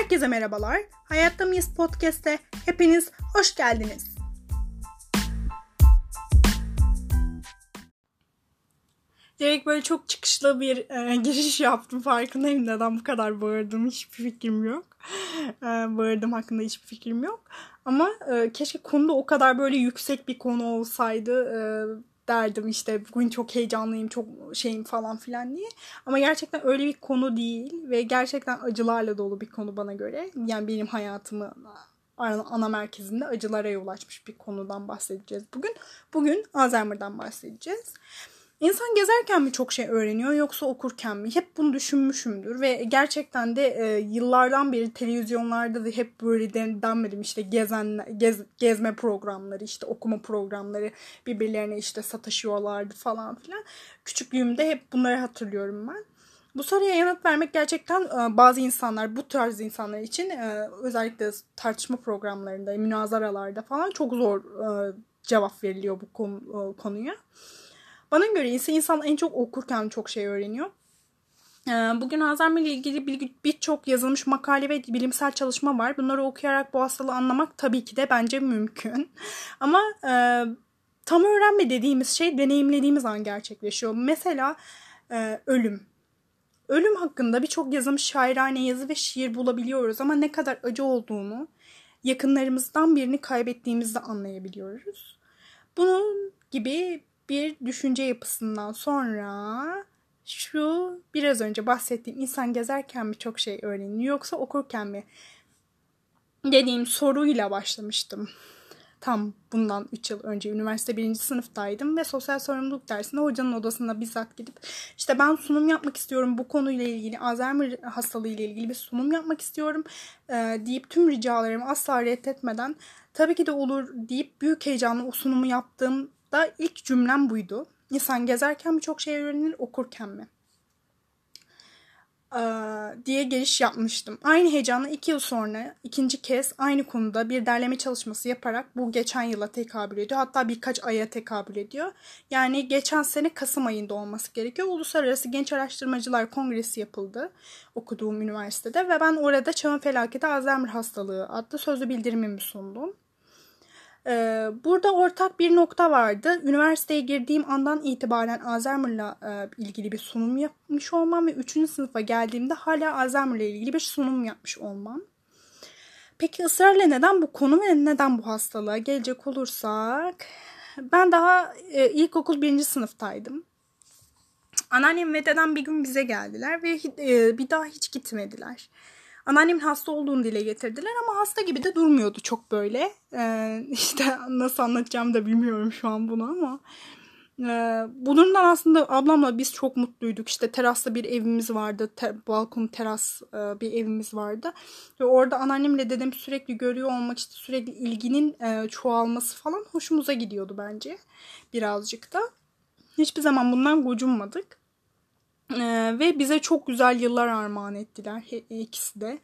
Herkese merhabalar. Hayatta mıyız podcast'te hepiniz hoş geldiniz. Direkt böyle çok çıkışlı bir e, giriş yaptım. Farkındayım neden bu kadar bağırdım. Hiçbir fikrim yok. E, bağırdım hakkında hiçbir fikrim yok. Ama e, keşke konuda o kadar böyle yüksek bir konu olsaydı. E, derdim işte bugün çok heyecanlıyım çok şeyim falan filan diye. Ama gerçekten öyle bir konu değil ve gerçekten acılarla dolu bir konu bana göre. Yani benim hayatımı ana merkezinde acılara yol açmış bir konudan bahsedeceğiz bugün. Bugün Alzheimer'dan bahsedeceğiz. İnsan gezerken mi çok şey öğreniyor yoksa okurken mi? Hep bunu düşünmüşümdür ve gerçekten de e, yıllardan beri televizyonlarda da hep böyle denmedim işte gezen gez, gezme programları işte okuma programları birbirlerine işte sataşıyorlardı falan filan. Küçüklüğümde hep bunları hatırlıyorum ben. Bu soruya yanıt vermek gerçekten e, bazı insanlar bu tarz insanlar için e, özellikle tartışma programlarında, münazaralarda falan çok zor e, cevap veriliyor bu konu, konuya. Bana göre ise insan en çok okurken çok şey öğreniyor. Ee, bugün Alzheimer ile ilgili birçok yazılmış makale ve bilimsel çalışma var. Bunları okuyarak bu hastalığı anlamak tabii ki de bence mümkün. Ama e, tam öğrenme dediğimiz şey deneyimlediğimiz an gerçekleşiyor. Mesela e, ölüm. Ölüm hakkında birçok yazılmış şairane yazı ve şiir bulabiliyoruz ama ne kadar acı olduğunu yakınlarımızdan birini kaybettiğimizde anlayabiliyoruz. Bunun gibi bir düşünce yapısından sonra şu biraz önce bahsettiğim insan gezerken mi çok şey öğreniyor yoksa okurken mi dediğim soruyla başlamıştım. Tam bundan 3 yıl önce üniversite 1. sınıftaydım ve sosyal sorumluluk dersinde hocanın odasına bizzat gidip işte ben sunum yapmak istiyorum bu konuyla ilgili Alzheimer hastalığı ile ilgili bir sunum yapmak istiyorum e, deyip tüm ricalarımı asla reddetmeden tabii ki de olur deyip büyük heyecanla o sunumu yaptığım da ilk cümlem buydu. İnsan gezerken mi çok şey öğrenir, okurken mi? Ee, diye giriş yapmıştım. Aynı heyecanla iki yıl sonra ikinci kez aynı konuda bir derleme çalışması yaparak bu geçen yıla tekabül ediyor. Hatta birkaç aya tekabül ediyor. Yani geçen sene Kasım ayında olması gerekiyor. Uluslararası Genç Araştırmacılar Kongresi yapıldı okuduğum üniversitede ve ben orada Çağın Felaketi Alzheimer Hastalığı adlı sözlü bildirimimi sundum. Ee, burada ortak bir nokta vardı. Üniversiteye girdiğim andan itibaren Alzheimer'la e, ilgili bir sunum yapmış olmam ve 3. sınıfa geldiğimde hala Alzheimer'la ilgili bir sunum yapmış olmam. Peki ısrarla neden bu konu ve neden bu hastalığa gelecek olursak ben daha e, ilkokul birinci sınıftaydım. Anneannem ve dedem bir gün bize geldiler ve e, bir daha hiç gitmediler. Anneannemin hasta olduğunu dile getirdiler ama hasta gibi de durmuyordu çok böyle. Ee, işte nasıl anlatacağım da bilmiyorum şu an bunu ama. Ee, bu durumdan aslında ablamla biz çok mutluyduk. İşte terasta bir evimiz vardı. Te, balkon teras e, bir evimiz vardı. Ve orada anneannemle dedem sürekli görüyor olmak işte sürekli ilginin e, çoğalması falan hoşumuza gidiyordu bence. Birazcık da. Hiçbir zaman bundan gocunmadık. Ee, ve bize çok güzel yıllar armağan ettiler ikisi de.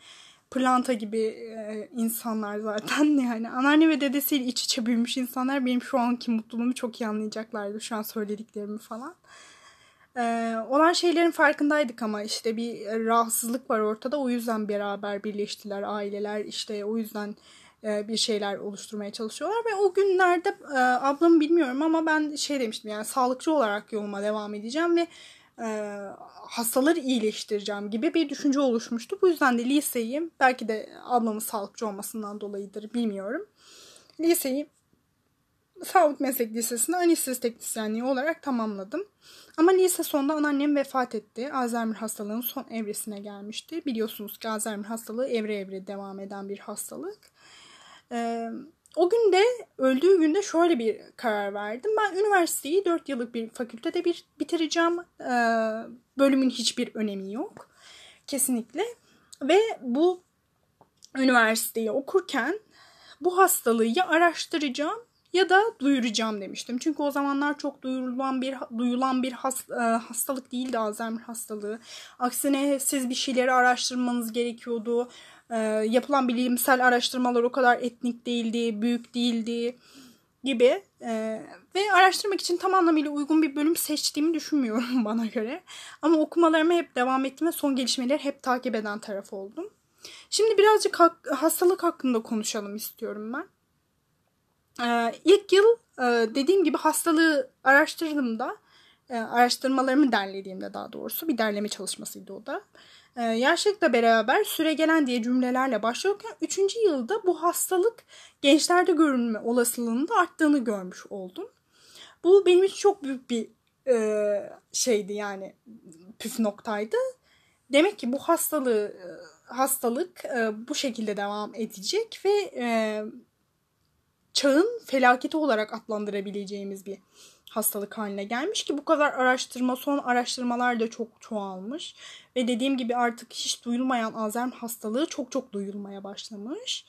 Planta gibi e, insanlar zaten yani anneanne ve dedesiyle iç içe büyümüş insanlar benim şu anki mutluluğumu çok iyi anlayacaklardı şu an söylediklerimi falan. Ee, olan şeylerin farkındaydık ama işte bir rahatsızlık var ortada o yüzden beraber birleştiler aileler işte o yüzden e, bir şeyler oluşturmaya çalışıyorlar ve o günlerde e, ablamı bilmiyorum ama ben şey demiştim yani sağlıkçı olarak yoluma devam edeceğim ve e, hastaları iyileştireceğim gibi bir düşünce oluşmuştu. Bu yüzden de liseyi belki de ablamın sağlıkçı olmasından dolayıdır bilmiyorum. Liseyi Sağlık Meslek Lisesi'nde anestezi teknisyenliği olarak tamamladım. Ama lise sonunda anneannem vefat etti. Alzheimer hastalığının son evresine gelmişti. Biliyorsunuz ki Alzheimer hastalığı evre evre devam eden bir hastalık. Ee, o gün de öldüğü günde şöyle bir karar verdim. Ben üniversiteyi 4 yıllık bir fakültede bir bitireceğim. Ee, bölümün hiçbir önemi yok. Kesinlikle. Ve bu üniversiteyi okurken bu hastalığı ya araştıracağım ya da duyuracağım demiştim. Çünkü o zamanlar çok duyurulan bir duyulan bir has, e, hastalık değildi Alzheimer hastalığı. Aksine siz bir şeyleri araştırmanız gerekiyordu e, yapılan bilimsel araştırmalar o kadar etnik değildi, büyük değildi gibi e, ve araştırmak için tam anlamıyla uygun bir bölüm seçtiğimi düşünmüyorum bana göre. Ama okumalarıma hep devam ettim ve son gelişmeleri hep takip eden taraf oldum. Şimdi birazcık hastalık hakkında konuşalım istiyorum ben. Ee, ilk yıl e, dediğim gibi hastalığı araştırdığımda, e, araştırmalarımı derlediğimde daha doğrusu bir derleme çalışmasıydı o da. E, yaşlılıkla beraber süre gelen diye cümlelerle başlıyorken 3. yılda bu hastalık gençlerde görünme olasılığının da arttığını görmüş oldum. Bu benim için çok büyük bir e, şeydi yani püf noktaydı. Demek ki bu hastalığı hastalık e, bu şekilde devam edecek ve e, çağın felaketi olarak adlandırabileceğimiz bir hastalık haline gelmiş ki bu kadar araştırma son araştırmalar da çok çoğalmış ve dediğim gibi artık hiç duyulmayan Alzheimer hastalığı çok çok duyulmaya başlamış.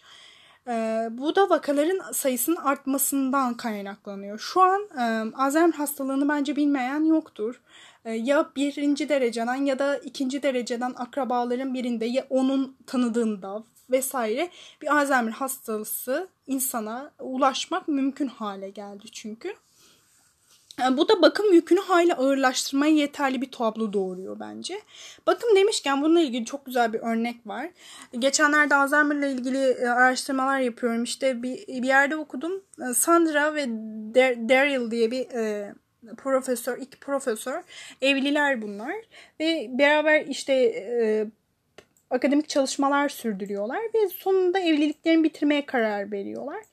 Ee, bu da vakaların sayısının artmasından kaynaklanıyor. Şu an e, Alzheimer hastalığını bence bilmeyen yoktur. E, ya birinci dereceden ya da ikinci dereceden akrabaların birinde ya onun tanıdığında vesaire bir Alzheimer hastası insana ulaşmak mümkün hale geldi çünkü. Yani bu da bakım yükünü hayli ağırlaştırmaya yeterli bir tablo doğuruyor bence. Bakım demişken bununla ilgili çok güzel bir örnek var. Geçenlerde Alzheimer ile ilgili e, araştırmalar yapıyorum. İşte bir, bir yerde okudum. E, Sandra ve Daryl diye bir e, profesör, iki profesör evliler bunlar ve beraber işte e, akademik çalışmalar sürdürüyorlar ve sonunda evliliklerini bitirmeye karar veriyorlar.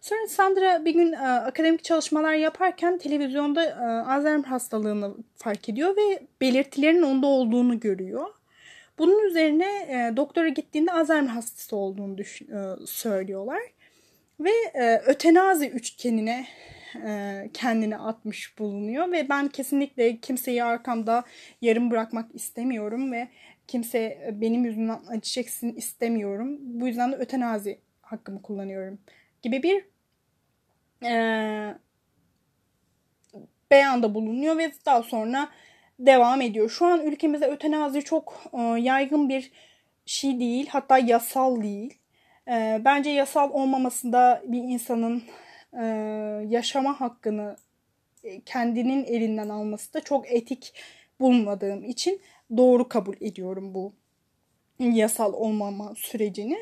Sonra Sandra bir gün e, akademik çalışmalar yaparken televizyonda e, Alzheimer hastalığını fark ediyor ve belirtilerin onda olduğunu görüyor. Bunun üzerine e, doktora gittiğinde Alzheimer hastası olduğunu düşün, e, söylüyorlar. Ve e, ötenazi üçgenine e, kendini atmış bulunuyor ve ben kesinlikle kimseyi arkamda yarım bırakmak istemiyorum ve kimse e, benim yüzümden acı çeksin istemiyorum. Bu yüzden de ötenazi hakkımı kullanıyorum gibi bir e, beyanda bulunuyor ve daha sonra devam ediyor. Şu an ülkemizde ötenazi çok e, yaygın bir şey değil hatta yasal değil. E, bence yasal olmamasında bir insanın e, yaşama hakkını e, kendinin elinden alması da çok etik bulmadığım için doğru kabul ediyorum bu yasal olmama sürecini.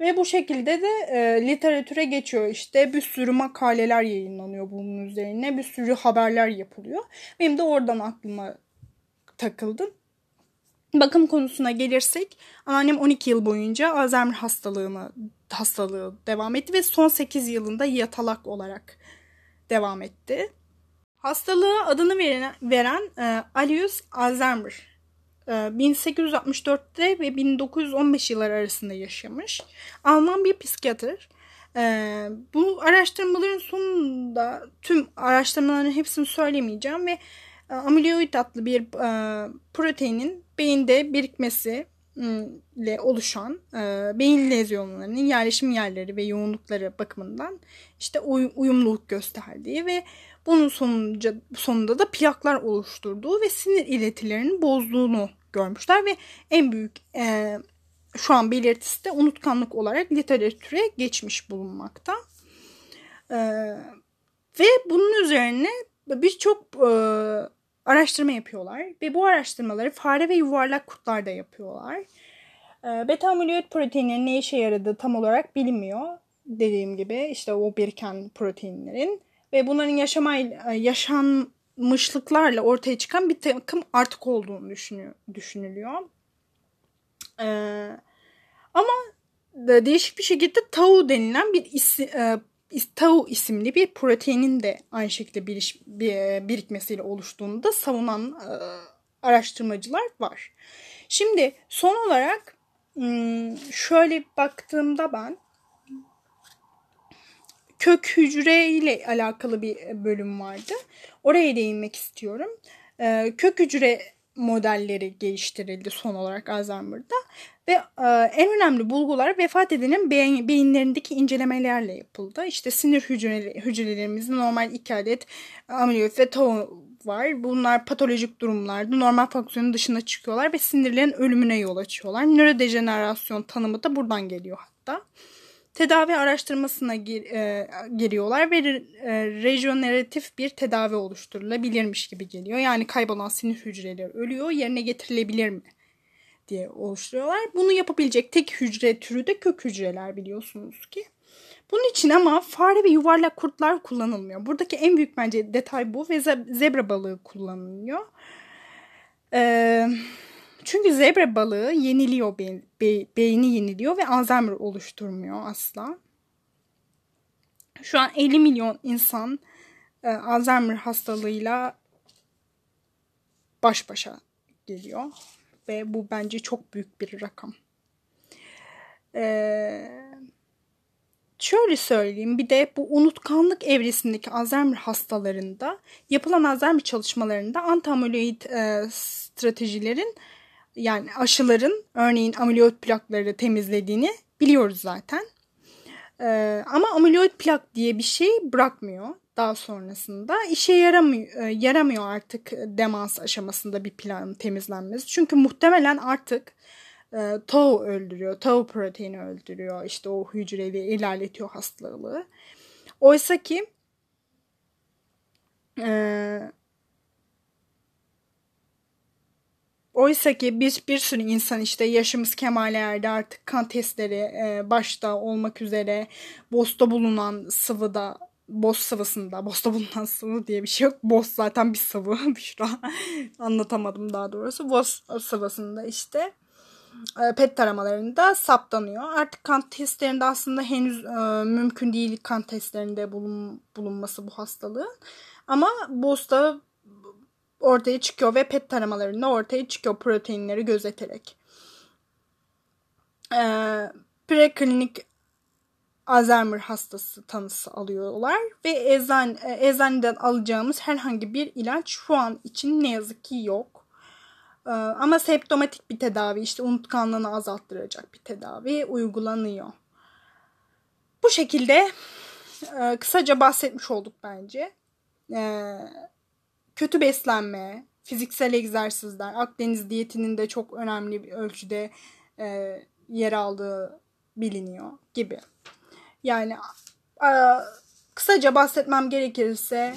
Ve bu şekilde de e, literatüre geçiyor işte bir sürü makaleler yayınlanıyor bunun üzerine bir sürü haberler yapılıyor. Benim de oradan aklıma takıldı. Bakım konusuna gelirsek anneannem 12 yıl boyunca Alzheimer hastalığını hastalığı devam etti ve son 8 yılında yatalak olarak devam etti. Hastalığa adını veren, veren e, Alius Alzheimer e, 1864'te ve 1915 yılları arasında yaşamış. Alman bir psikiyatr. E, bu araştırmaların sonunda tüm araştırmaların hepsini söylemeyeceğim ve e, amyloid adlı bir e, proteinin beyinde birikmesi ile oluşan e, beyin lezyonlarının yerleşim yerleri ve yoğunlukları bakımından işte uy- uyumluluk gösterdiği ve bunun sonunca, sonunda da plaklar oluşturduğu ve sinir iletilerinin bozduğunu görmüşler ve en büyük e, şu an belirtisi de unutkanlık olarak literatüre geçmiş bulunmakta. E, ve bunun üzerine birçok e, araştırma yapıyorlar ve bu araştırmaları fare ve yuvarlak kurtlarda yapıyorlar. E, beta amyloid proteininin ne işe yaradığı tam olarak bilinmiyor. Dediğim gibi işte o biriken proteinlerin ve bunların yaşama yaşanmışlıklarla ortaya çıkan bir takım artık olduğunu düşünülüyor. Ee, ama değişik bir şekilde tau denilen bir isim, e, tau isimli bir proteinin de aynı şekilde bir, bir, birikmesiyle oluştuğunu da savunan e, araştırmacılar var. Şimdi son olarak şöyle baktığımda ben kök hücre ile alakalı bir bölüm vardı. Oraya değinmek istiyorum. Ee, kök hücre modelleri geliştirildi son olarak Alzheimer'da ve e, en önemli bulgular vefat edenin beyin, beyinlerindeki incelemelerle yapıldı. İşte sinir hücreleri, hücrelerimizde normal iki adet amyloid ve tau var. Bunlar patolojik durumlarda normal fonksiyonun dışına çıkıyorlar ve sinirlerin ölümüne yol açıyorlar. Nörodejenerasyon tanımı da buradan geliyor hatta tedavi araştırmasına gir, e, giriyorlar ve e, rejeneratif bir tedavi oluşturulabilirmiş gibi geliyor. Yani kaybolan sinir hücreleri ölüyor, yerine getirilebilir mi diye oluşturuyorlar. Bunu yapabilecek tek hücre türü de kök hücreler biliyorsunuz ki. Bunun için ama fare ve yuvarlak kurtlar kullanılmıyor. Buradaki en büyük bence detay bu ve zebra balığı kullanılıyor. Ee, çünkü zebra balığı yeniliyor, be, be, beyni yeniliyor ve Alzheimer oluşturmuyor asla. Şu an 50 milyon insan e, Alzheimer hastalığıyla baş başa geliyor. Ve bu bence çok büyük bir rakam. Ee, şöyle söyleyeyim bir de bu unutkanlık evresindeki Alzheimer hastalarında yapılan Alzheimer çalışmalarında anti-amyloid e, stratejilerin yani aşıların örneğin amyloid plakları temizlediğini biliyoruz zaten. Ee, ama amyloid plak diye bir şey bırakmıyor daha sonrasında. işe yaramıyor, e, yaramıyor artık demans aşamasında bir plan temizlenmesi. Çünkü muhtemelen artık e, tau öldürüyor, tau proteini öldürüyor. İşte o hücreyi ilerletiyor hastalığı. Oysa ki e, Oysa ki biz bir sürü insan işte yaşımız kemale erdi artık kan testleri e, başta olmak üzere bosta bulunan sıvıda boz sıvısında bosta bulunan sıvı diye bir şey yok. Boz zaten bir sıvı. Büşra anlatamadım daha doğrusu. Boz sıvısında işte e, PET taramalarında saptanıyor. Artık kan testlerinde aslında henüz e, mümkün değil kan testlerinde bulun, bulunması bu hastalığın. Ama BOS'ta ortaya çıkıyor ve PET taramalarında ortaya çıkıyor proteinleri gözeterek. Ee, preklinik Alzheimer hastası tanısı alıyorlar ve eczan, e, eczaneden alacağımız herhangi bir ilaç şu an için ne yazık ki yok. Ee, ama septomatik bir tedavi işte unutkanlığını azalttıracak bir tedavi uygulanıyor. Bu şekilde e, kısaca bahsetmiş olduk bence. Ee, kötü beslenme, fiziksel egzersizler, Akdeniz diyetinin de çok önemli bir ölçüde e, yer aldığı biliniyor gibi. Yani e, kısaca bahsetmem gerekirse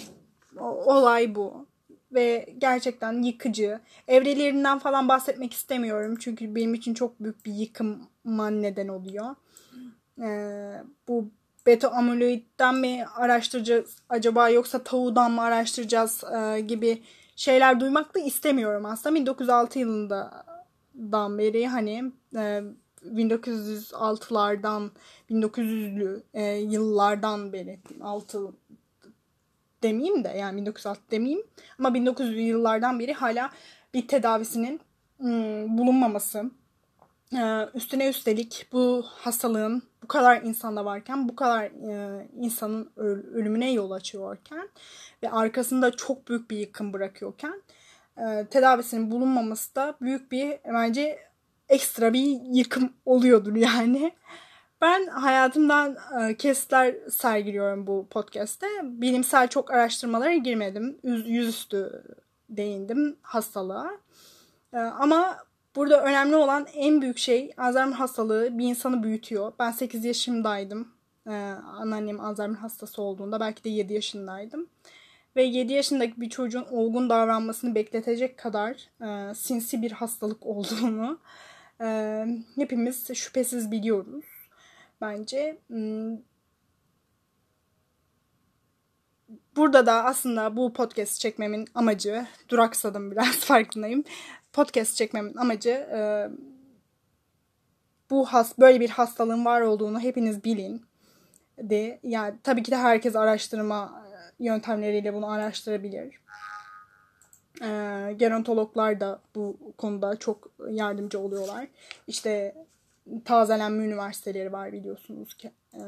olay bu ve gerçekten yıkıcı. Evrelerinden falan bahsetmek istemiyorum çünkü benim için çok büyük bir yıkıma neden oluyor. Ee, bu beta amyloidden mi araştıracağız acaba yoksa tavuğdan mı araştıracağız e, gibi şeyler duymak da istemiyorum aslında. 1906 yılından beri hani e, 1906'lardan 1900'lü e, yıllardan beri 6 demeyeyim de yani 1906 demeyeyim ama 1900'lü yıllardan beri hala bir tedavisinin ım, bulunmaması ee, üstüne üstelik bu hastalığın bu kadar insanda varken bu kadar e, insanın ölümüne yol açıyorken ve arkasında çok büyük bir yıkım bırakıyorken e, tedavisinin bulunmaması da büyük bir bence ekstra bir yıkım oluyordur yani. Ben hayatımdan e, kesitler sergiliyorum bu podcast'te. Bilimsel çok araştırmalara girmedim. Yüzüstü değindim hastalığa. Ama Burada önemli olan en büyük şey Alzheimer hastalığı bir insanı büyütüyor. Ben 8 yaşımdaydım. Ee, anneannem Alzheimer hastası olduğunda belki de 7 yaşındaydım. Ve 7 yaşındaki bir çocuğun olgun davranmasını bekletecek kadar e, sinsi bir hastalık olduğunu e, hepimiz şüphesiz biliyoruz. Bence hmm, burada da aslında bu podcast çekmemin amacı duraksadım biraz farkındayım podcast çekmemin amacı e, bu has böyle bir hastalığın var olduğunu hepiniz bilin de yani tabii ki de herkes araştırma e, yöntemleriyle bunu araştırabilir. E, gerontologlar da bu konuda çok yardımcı oluyorlar. İşte tazelenme üniversiteleri var biliyorsunuz ki e,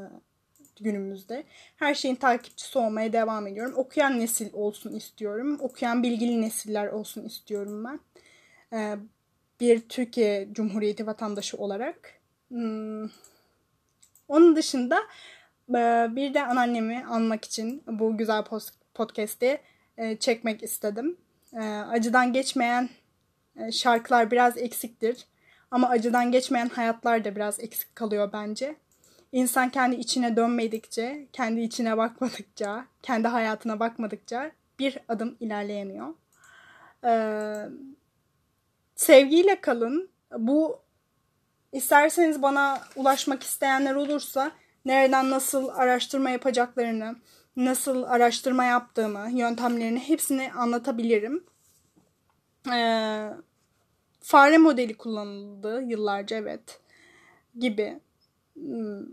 günümüzde. Her şeyin takipçisi olmaya devam ediyorum. Okuyan nesil olsun istiyorum. Okuyan bilgili nesiller olsun istiyorum ben. Ee, bir Türkiye Cumhuriyeti vatandaşı olarak. Hmm. Onun dışında e, bir de anneannemi anmak için bu güzel podcast'i e, çekmek istedim. E, acıdan geçmeyen şarkılar biraz eksiktir. Ama acıdan geçmeyen hayatlar da biraz eksik kalıyor bence. İnsan kendi içine dönmedikçe, kendi içine bakmadıkça, kendi hayatına bakmadıkça bir adım ilerleyemiyor. Ee, Sevgiyle kalın. Bu isterseniz bana ulaşmak isteyenler olursa nereden nasıl araştırma yapacaklarını, nasıl araştırma yaptığımı, yöntemlerini hepsini anlatabilirim. Ee, fare modeli kullanıldı yıllarca evet gibi. Hmm,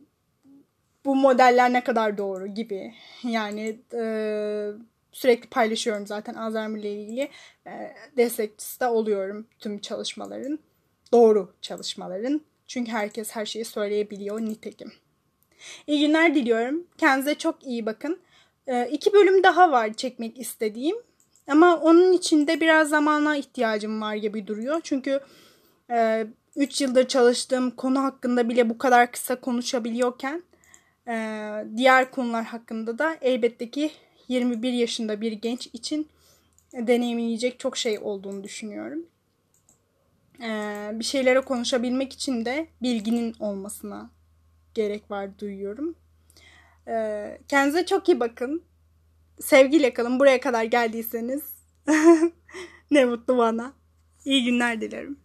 bu modeller ne kadar doğru gibi. Yani e, sürekli paylaşıyorum zaten Alzheimer ile ilgili e, destekçisi de oluyorum tüm çalışmaların. Doğru çalışmaların. Çünkü herkes her şeyi söyleyebiliyor nitekim. İyi günler diliyorum. Kendinize çok iyi bakın. E, iki bölüm daha var çekmek istediğim. Ama onun için de biraz zamana ihtiyacım var gibi duruyor. Çünkü 3 e, yıldır çalıştığım konu hakkında bile bu kadar kısa konuşabiliyorken e, diğer konular hakkında da elbette ki 21 yaşında bir genç için deneyimleyecek çok şey olduğunu düşünüyorum. E, bir şeylere konuşabilmek için de bilginin olmasına gerek var duyuyorum. Kendinize çok iyi bakın sevgiyle kalın. Buraya kadar geldiyseniz ne mutlu bana. İyi günler dilerim.